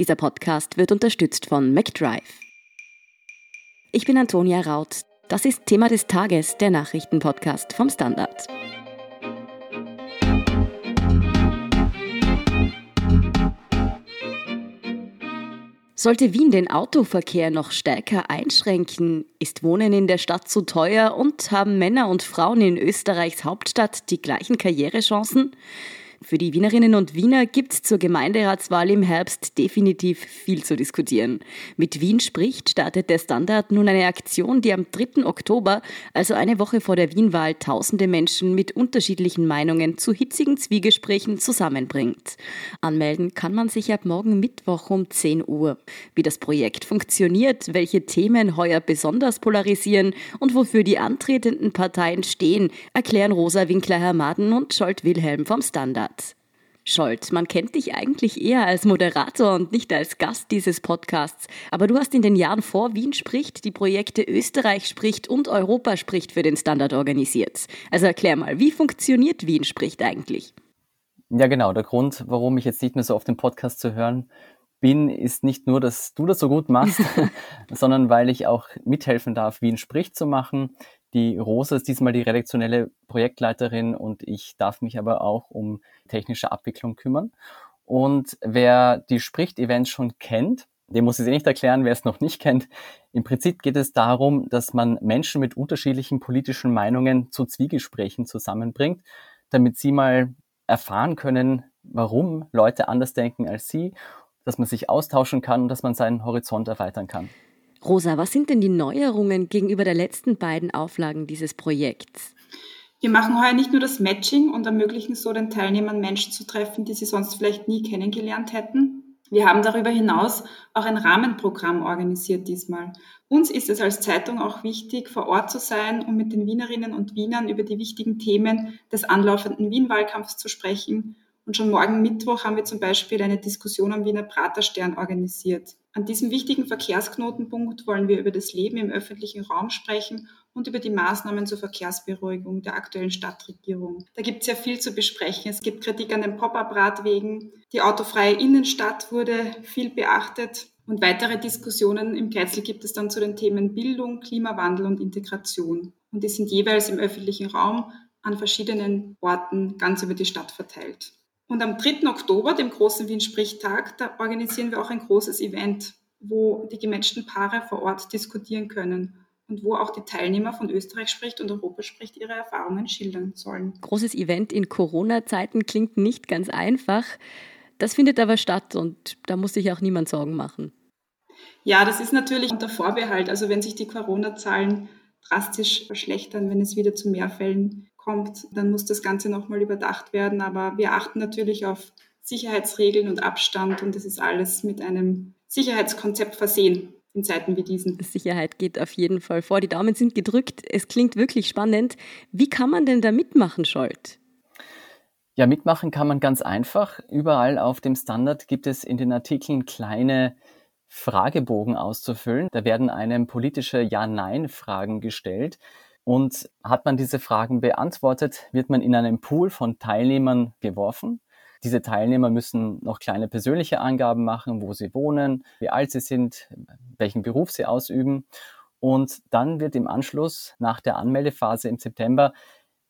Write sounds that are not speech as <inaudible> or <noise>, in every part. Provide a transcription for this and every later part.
Dieser Podcast wird unterstützt von McDrive. Ich bin Antonia Raut. Das ist Thema des Tages, der Nachrichtenpodcast vom Standard. Sollte Wien den Autoverkehr noch stärker einschränken, ist Wohnen in der Stadt zu teuer und haben Männer und Frauen in Österreichs Hauptstadt die gleichen Karrierechancen? Für die Wienerinnen und Wiener gibt es zur Gemeinderatswahl im Herbst definitiv viel zu diskutieren. Mit Wien spricht startet der Standard nun eine Aktion, die am 3. Oktober, also eine Woche vor der Wienwahl, tausende Menschen mit unterschiedlichen Meinungen zu hitzigen Zwiegesprächen zusammenbringt. Anmelden kann man sich ab morgen Mittwoch um 10 Uhr. Wie das Projekt funktioniert, welche Themen heuer besonders polarisieren und wofür die antretenden Parteien stehen, erklären Rosa Winkler-Hermaden und Scholt Wilhelm vom Standard. Scholz, man kennt dich eigentlich eher als Moderator und nicht als Gast dieses Podcasts, aber du hast in den Jahren vor Wien spricht die Projekte Österreich spricht und Europa spricht für den Standard organisiert. Also erklär mal, wie funktioniert Wien spricht eigentlich? Ja, genau. Der Grund, warum ich jetzt nicht mehr so auf dem Podcast zu hören bin, ist nicht nur, dass du das so gut machst, <laughs> sondern weil ich auch mithelfen darf, Wien spricht zu machen. Die Rosa ist diesmal die redaktionelle Projektleiterin und ich darf mich aber auch um technische Abwicklung kümmern. Und wer die Spricht-Events schon kennt, dem muss ich es eh nicht erklären, wer es noch nicht kennt. Im Prinzip geht es darum, dass man Menschen mit unterschiedlichen politischen Meinungen zu Zwiegesprächen zusammenbringt, damit sie mal erfahren können, warum Leute anders denken als sie, dass man sich austauschen kann und dass man seinen Horizont erweitern kann. Rosa, was sind denn die Neuerungen gegenüber der letzten beiden Auflagen dieses Projekts? Wir machen heuer nicht nur das Matching und ermöglichen so den Teilnehmern Menschen zu treffen, die sie sonst vielleicht nie kennengelernt hätten. Wir haben darüber hinaus auch ein Rahmenprogramm organisiert diesmal. Uns ist es als Zeitung auch wichtig, vor Ort zu sein, um mit den Wienerinnen und Wienern über die wichtigen Themen des anlaufenden Wien-Wahlkampfs zu sprechen. Und schon morgen Mittwoch haben wir zum Beispiel eine Diskussion am Wiener Praterstern organisiert. An diesem wichtigen Verkehrsknotenpunkt wollen wir über das Leben im öffentlichen Raum sprechen und über die Maßnahmen zur Verkehrsberuhigung der aktuellen Stadtregierung. Da gibt es ja viel zu besprechen. Es gibt Kritik an den Pop-up-Radwegen. Die autofreie Innenstadt wurde viel beachtet. Und weitere Diskussionen im Kretzel gibt es dann zu den Themen Bildung, Klimawandel und Integration. Und die sind jeweils im öffentlichen Raum an verschiedenen Orten ganz über die Stadt verteilt. Und am 3. Oktober, dem großen Wien-Sprichtag, da organisieren wir auch ein großes Event, wo die gematchten Paare vor Ort diskutieren können und wo auch die Teilnehmer von Österreich spricht und Europa spricht ihre Erfahrungen schildern sollen. Großes Event in Corona-Zeiten klingt nicht ganz einfach. Das findet aber statt und da muss sich auch niemand Sorgen machen. Ja, das ist natürlich unter Vorbehalt. Also wenn sich die Corona-Zahlen drastisch verschlechtern, wenn es wieder zu mehr Fällen kommt, dann muss das Ganze nochmal überdacht werden. Aber wir achten natürlich auf Sicherheitsregeln und Abstand und es ist alles mit einem Sicherheitskonzept versehen in Zeiten wie diesen. Sicherheit geht auf jeden Fall vor. Die Daumen sind gedrückt. Es klingt wirklich spannend. Wie kann man denn da mitmachen, Scholt? Ja, mitmachen kann man ganz einfach. Überall auf dem Standard gibt es in den Artikeln kleine Fragebogen auszufüllen. Da werden einem politische Ja-Nein-Fragen gestellt. Und hat man diese Fragen beantwortet, wird man in einen Pool von Teilnehmern geworfen. Diese Teilnehmer müssen noch kleine persönliche Angaben machen, wo sie wohnen, wie alt sie sind, welchen Beruf sie ausüben. Und dann wird im Anschluss nach der Anmeldephase im September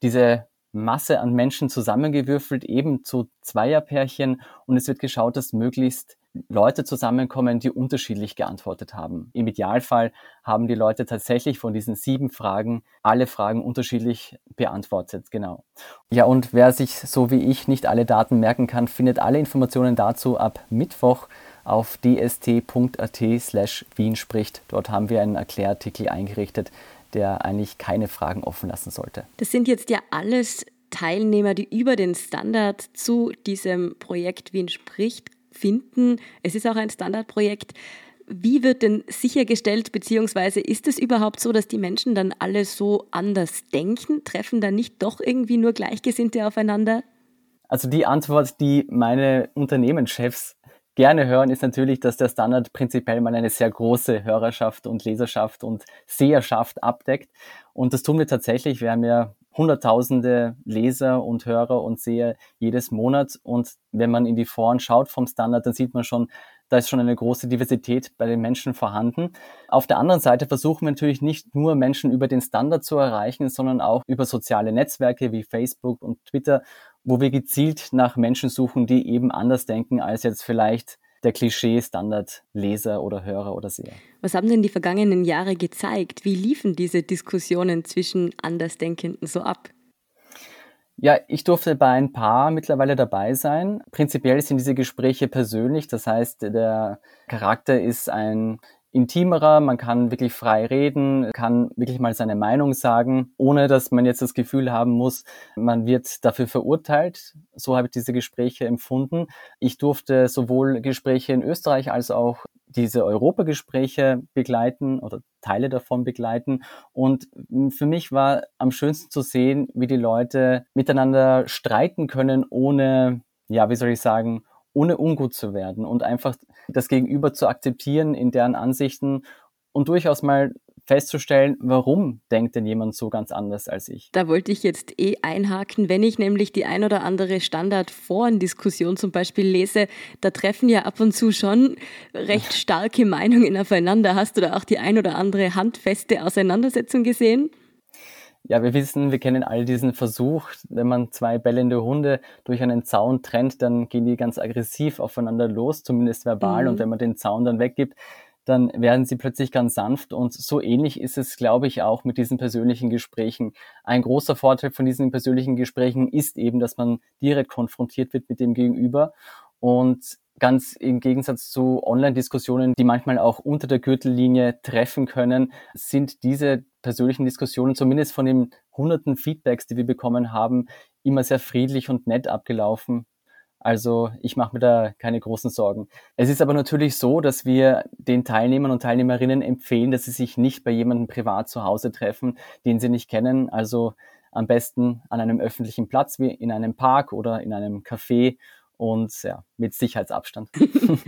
diese Masse an Menschen zusammengewürfelt, eben zu Zweierpärchen. Und es wird geschaut, dass möglichst Leute zusammenkommen, die unterschiedlich geantwortet haben. Im Idealfall haben die Leute tatsächlich von diesen sieben Fragen alle Fragen unterschiedlich beantwortet. Genau. Ja, und wer sich so wie ich nicht alle Daten merken kann, findet alle Informationen dazu ab Mittwoch auf dst.at slash Wien spricht. Dort haben wir einen Erklärartikel eingerichtet, der eigentlich keine Fragen offen lassen sollte. Das sind jetzt ja alles Teilnehmer, die über den Standard zu diesem Projekt Wien spricht finden. Es ist auch ein Standardprojekt. Wie wird denn sichergestellt, beziehungsweise ist es überhaupt so, dass die Menschen dann alle so anders denken? Treffen da nicht doch irgendwie nur Gleichgesinnte aufeinander? Also die Antwort, die meine Unternehmenschefs gerne hören, ist natürlich, dass der Standard prinzipiell mal eine sehr große Hörerschaft und Leserschaft und Seherschaft abdeckt. Und das tun wir tatsächlich. Wir haben ja hunderttausende Leser und Hörer und Seher jedes Monat. Und wenn man in die Foren schaut vom Standard, dann sieht man schon, da ist schon eine große Diversität bei den Menschen vorhanden. Auf der anderen Seite versuchen wir natürlich nicht nur Menschen über den Standard zu erreichen, sondern auch über soziale Netzwerke wie Facebook und Twitter, wo wir gezielt nach Menschen suchen, die eben anders denken als jetzt vielleicht der Klischee-Standard-Leser oder Hörer oder Seher. Was haben denn die vergangenen Jahre gezeigt? Wie liefen diese Diskussionen zwischen Andersdenkenden so ab? Ja, ich durfte bei ein paar mittlerweile dabei sein. Prinzipiell sind diese Gespräche persönlich, das heißt, der Charakter ist ein intimerer, man kann wirklich frei reden, kann wirklich mal seine Meinung sagen, ohne dass man jetzt das Gefühl haben muss, man wird dafür verurteilt. So habe ich diese Gespräche empfunden. Ich durfte sowohl Gespräche in Österreich als auch diese Europagespräche begleiten oder Teile davon begleiten. Und für mich war am schönsten zu sehen, wie die Leute miteinander streiten können, ohne, ja, wie soll ich sagen, ohne ungut zu werden und einfach das Gegenüber zu akzeptieren in deren Ansichten und durchaus mal festzustellen, warum denkt denn jemand so ganz anders als ich. Da wollte ich jetzt eh einhaken, wenn ich nämlich die ein oder andere Standardforendiskussion zum Beispiel lese, da treffen ja ab und zu schon recht starke Meinungen aufeinander. Hast du da auch die ein oder andere handfeste Auseinandersetzung gesehen? Ja, wir wissen, wir kennen all diesen Versuch, wenn man zwei bellende Hunde durch einen Zaun trennt, dann gehen die ganz aggressiv aufeinander los, zumindest verbal. Mhm. Und wenn man den Zaun dann weggibt, dann werden sie plötzlich ganz sanft. Und so ähnlich ist es, glaube ich, auch mit diesen persönlichen Gesprächen. Ein großer Vorteil von diesen persönlichen Gesprächen ist eben, dass man direkt konfrontiert wird mit dem Gegenüber. Und ganz im Gegensatz zu Online-Diskussionen, die manchmal auch unter der Gürtellinie treffen können, sind diese persönlichen Diskussionen, zumindest von den hunderten Feedbacks, die wir bekommen haben, immer sehr friedlich und nett abgelaufen. Also ich mache mir da keine großen Sorgen. Es ist aber natürlich so, dass wir den Teilnehmern und Teilnehmerinnen empfehlen, dass sie sich nicht bei jemandem privat zu Hause treffen, den sie nicht kennen. Also am besten an einem öffentlichen Platz wie in einem Park oder in einem Café und ja, mit Sicherheitsabstand. <laughs> <laughs>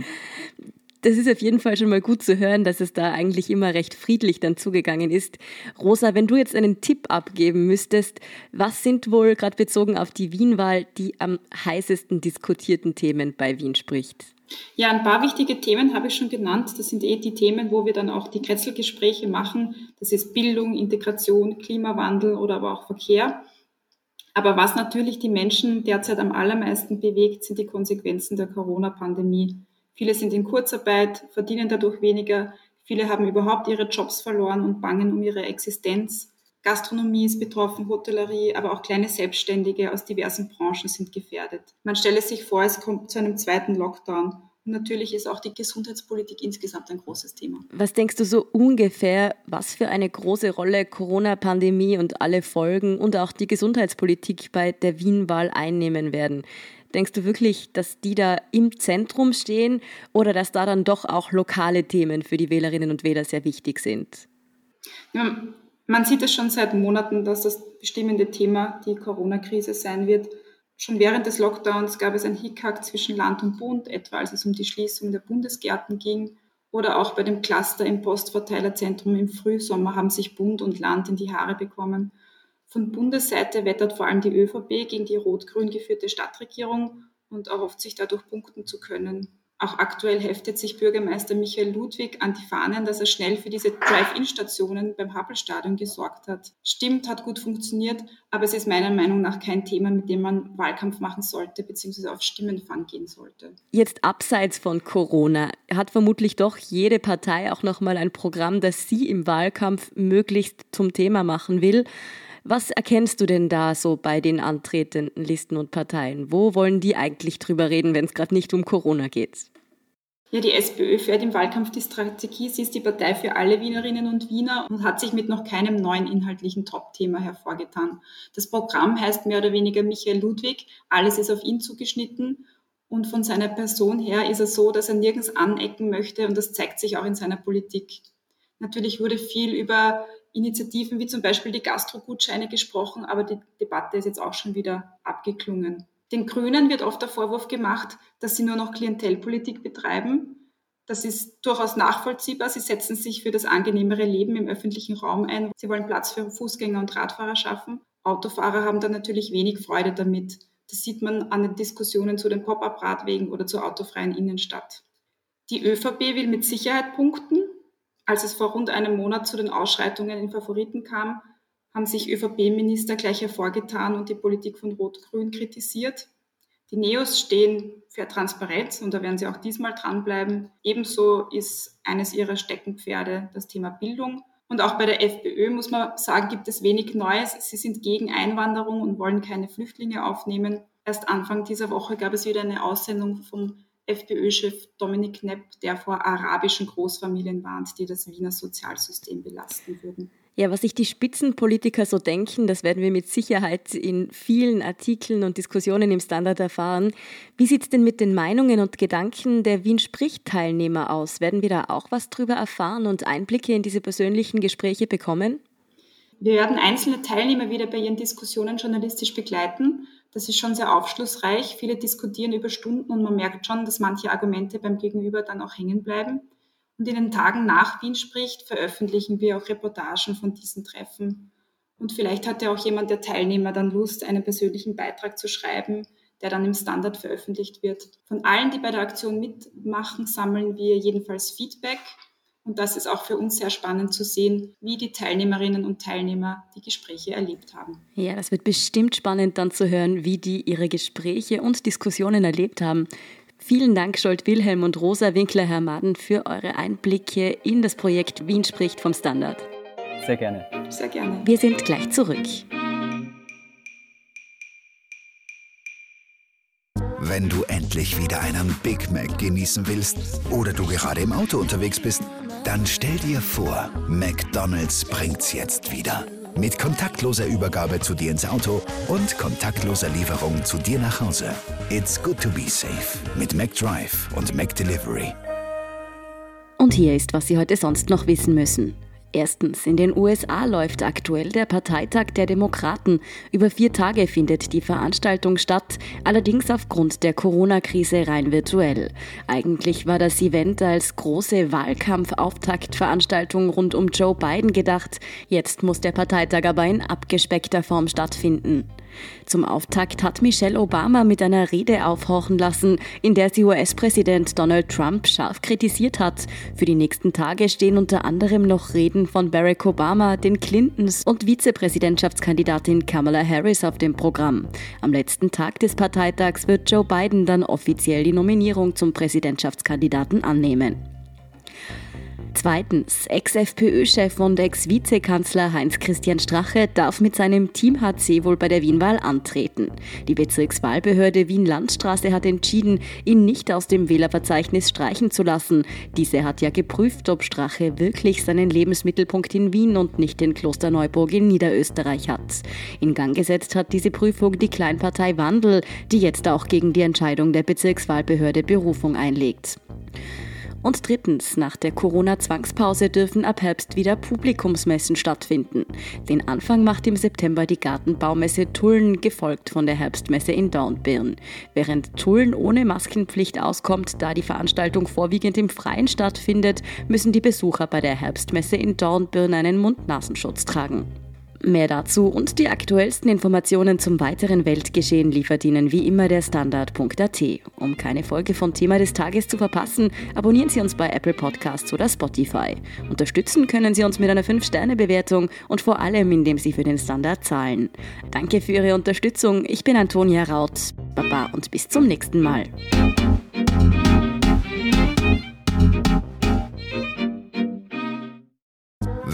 Das ist auf jeden Fall schon mal gut zu hören, dass es da eigentlich immer recht friedlich dann zugegangen ist. Rosa, wenn du jetzt einen Tipp abgeben müsstest, was sind wohl gerade bezogen auf die Wienwahl die am heißesten diskutierten Themen bei Wien spricht? Ja, ein paar wichtige Themen habe ich schon genannt. Das sind eh die Themen, wo wir dann auch die Kretzelgespräche machen. Das ist Bildung, Integration, Klimawandel oder aber auch Verkehr. Aber was natürlich die Menschen derzeit am allermeisten bewegt, sind die Konsequenzen der Corona-Pandemie. Viele sind in Kurzarbeit, verdienen dadurch weniger. Viele haben überhaupt ihre Jobs verloren und bangen um ihre Existenz. Gastronomie ist betroffen, Hotellerie, aber auch kleine Selbstständige aus diversen Branchen sind gefährdet. Man stelle sich vor, es kommt zu einem zweiten Lockdown. Natürlich ist auch die Gesundheitspolitik insgesamt ein großes Thema. Was denkst du so ungefähr, was für eine große Rolle Corona-Pandemie und alle Folgen und auch die Gesundheitspolitik bei der Wien-Wahl einnehmen werden? Denkst du wirklich, dass die da im Zentrum stehen oder dass da dann doch auch lokale Themen für die Wählerinnen und Wähler sehr wichtig sind? Ja, man sieht es schon seit Monaten, dass das bestimmende Thema die Corona-Krise sein wird. Schon während des Lockdowns gab es ein Hickhack zwischen Land und Bund, etwa als es um die Schließung der Bundesgärten ging. Oder auch bei dem Cluster im Postverteilerzentrum im Frühsommer haben sich Bund und Land in die Haare bekommen. Von Bundesseite wettert vor allem die ÖVP gegen die rot-grün geführte Stadtregierung und erhofft sich dadurch punkten zu können. Auch aktuell heftet sich Bürgermeister Michael Ludwig an die Fahnen, dass er schnell für diese Drive-In-Stationen beim Happelstadion gesorgt hat. Stimmt, hat gut funktioniert, aber es ist meiner Meinung nach kein Thema, mit dem man Wahlkampf machen sollte bzw. auf Stimmenfang gehen sollte. Jetzt abseits von Corona hat vermutlich doch jede Partei auch nochmal ein Programm, das sie im Wahlkampf möglichst zum Thema machen will. Was erkennst du denn da so bei den antretenden Listen und Parteien? Wo wollen die eigentlich drüber reden, wenn es gerade nicht um Corona geht? Ja, die SPÖ fährt im Wahlkampf die Strategie, sie ist die Partei für alle Wienerinnen und Wiener und hat sich mit noch keinem neuen inhaltlichen Top-Thema hervorgetan. Das Programm heißt mehr oder weniger Michael Ludwig, alles ist auf ihn zugeschnitten und von seiner Person her ist er so, dass er nirgends anecken möchte und das zeigt sich auch in seiner Politik. Natürlich wurde viel über Initiativen wie zum Beispiel die Gastro-Gutscheine gesprochen, aber die Debatte ist jetzt auch schon wieder abgeklungen. Den Grünen wird oft der Vorwurf gemacht, dass sie nur noch Klientelpolitik betreiben. Das ist durchaus nachvollziehbar. Sie setzen sich für das angenehmere Leben im öffentlichen Raum ein. Sie wollen Platz für Fußgänger und Radfahrer schaffen. Autofahrer haben da natürlich wenig Freude damit. Das sieht man an den Diskussionen zu den Pop-up-Radwegen oder zur autofreien Innenstadt. Die ÖVP will mit Sicherheit punkten. Als es vor rund einem Monat zu den Ausschreitungen in Favoriten kam, haben sich ÖVP-Minister gleich hervorgetan und die Politik von Rot-Grün kritisiert. Die Neos stehen für Transparenz und da werden sie auch diesmal dranbleiben. Ebenso ist eines ihrer Steckenpferde das Thema Bildung. Und auch bei der FPÖ muss man sagen, gibt es wenig Neues. Sie sind gegen Einwanderung und wollen keine Flüchtlinge aufnehmen. Erst Anfang dieser Woche gab es wieder eine Aussendung vom FPÖ-Chef Dominik Knepp, der vor arabischen Großfamilien warnt, die das Wiener Sozialsystem belasten würden. Ja, was sich die Spitzenpolitiker so denken, das werden wir mit Sicherheit in vielen Artikeln und Diskussionen im Standard erfahren. Wie sieht es denn mit den Meinungen und Gedanken der Wien spricht-Teilnehmer aus? Werden wir da auch was drüber erfahren und Einblicke in diese persönlichen Gespräche bekommen? Wir werden einzelne Teilnehmer wieder bei ihren Diskussionen journalistisch begleiten. Das ist schon sehr aufschlussreich. Viele diskutieren über Stunden und man merkt schon, dass manche Argumente beim Gegenüber dann auch hängen bleiben. Und in den Tagen nach Wien spricht, veröffentlichen wir auch Reportagen von diesen Treffen. Und vielleicht hat ja auch jemand der Teilnehmer dann Lust, einen persönlichen Beitrag zu schreiben, der dann im Standard veröffentlicht wird. Von allen, die bei der Aktion mitmachen, sammeln wir jedenfalls Feedback. Und das ist auch für uns sehr spannend zu sehen, wie die Teilnehmerinnen und Teilnehmer die Gespräche erlebt haben. Ja, das wird bestimmt spannend dann zu hören, wie die ihre Gespräche und Diskussionen erlebt haben. Vielen Dank, Scholt Wilhelm und Rosa Winkler-Hermaden, für eure Einblicke in das Projekt Wien spricht vom Standard. Sehr gerne. Sehr gerne. Wir sind gleich zurück. Wenn du endlich wieder einen Big Mac genießen willst oder du gerade im Auto unterwegs bist, dann stell dir vor, McDonald's bringt's jetzt wieder. Mit kontaktloser Übergabe zu dir ins Auto und kontaktloser Lieferung zu dir nach Hause. It's good to be safe mit McDrive und McDelivery. Und hier ist, was Sie heute sonst noch wissen müssen. Erstens, in den USA läuft aktuell der Parteitag der Demokraten. Über vier Tage findet die Veranstaltung statt, allerdings aufgrund der Corona-Krise rein virtuell. Eigentlich war das Event als große Wahlkampf-Auftaktveranstaltung rund um Joe Biden gedacht. Jetzt muss der Parteitag aber in abgespeckter Form stattfinden. Zum Auftakt hat Michelle Obama mit einer Rede aufhorchen lassen, in der sie US-Präsident Donald Trump scharf kritisiert hat. Für die nächsten Tage stehen unter anderem noch Reden von Barack Obama, den Clintons und Vizepräsidentschaftskandidatin Kamala Harris auf dem Programm. Am letzten Tag des Parteitags wird Joe Biden dann offiziell die Nominierung zum Präsidentschaftskandidaten annehmen. Zweitens, Ex-FPÖ-Chef und Ex-Vizekanzler Heinz-Christian Strache darf mit seinem Team HC wohl bei der Wienwahl antreten. Die Bezirkswahlbehörde Wien-Landstraße hat entschieden, ihn nicht aus dem Wählerverzeichnis streichen zu lassen. Diese hat ja geprüft, ob Strache wirklich seinen Lebensmittelpunkt in Wien und nicht in Klosterneuburg in Niederösterreich hat. In Gang gesetzt hat diese Prüfung die Kleinpartei Wandel, die jetzt auch gegen die Entscheidung der Bezirkswahlbehörde Berufung einlegt. Und drittens, nach der Corona-Zwangspause dürfen ab Herbst wieder Publikumsmessen stattfinden. Den Anfang macht im September die Gartenbaumesse Tulln, gefolgt von der Herbstmesse in Dornbirn. Während Tulln ohne Maskenpflicht auskommt, da die Veranstaltung vorwiegend im Freien stattfindet, müssen die Besucher bei der Herbstmesse in Dornbirn einen Mund-Nasenschutz tragen. Mehr dazu und die aktuellsten Informationen zum weiteren Weltgeschehen liefert Ihnen wie immer der Standard.at. Um keine Folge von Thema des Tages zu verpassen, abonnieren Sie uns bei Apple Podcasts oder Spotify. Unterstützen können Sie uns mit einer 5-Sterne-Bewertung und vor allem, indem Sie für den Standard zahlen. Danke für Ihre Unterstützung. Ich bin Antonia Raut. Baba und bis zum nächsten Mal.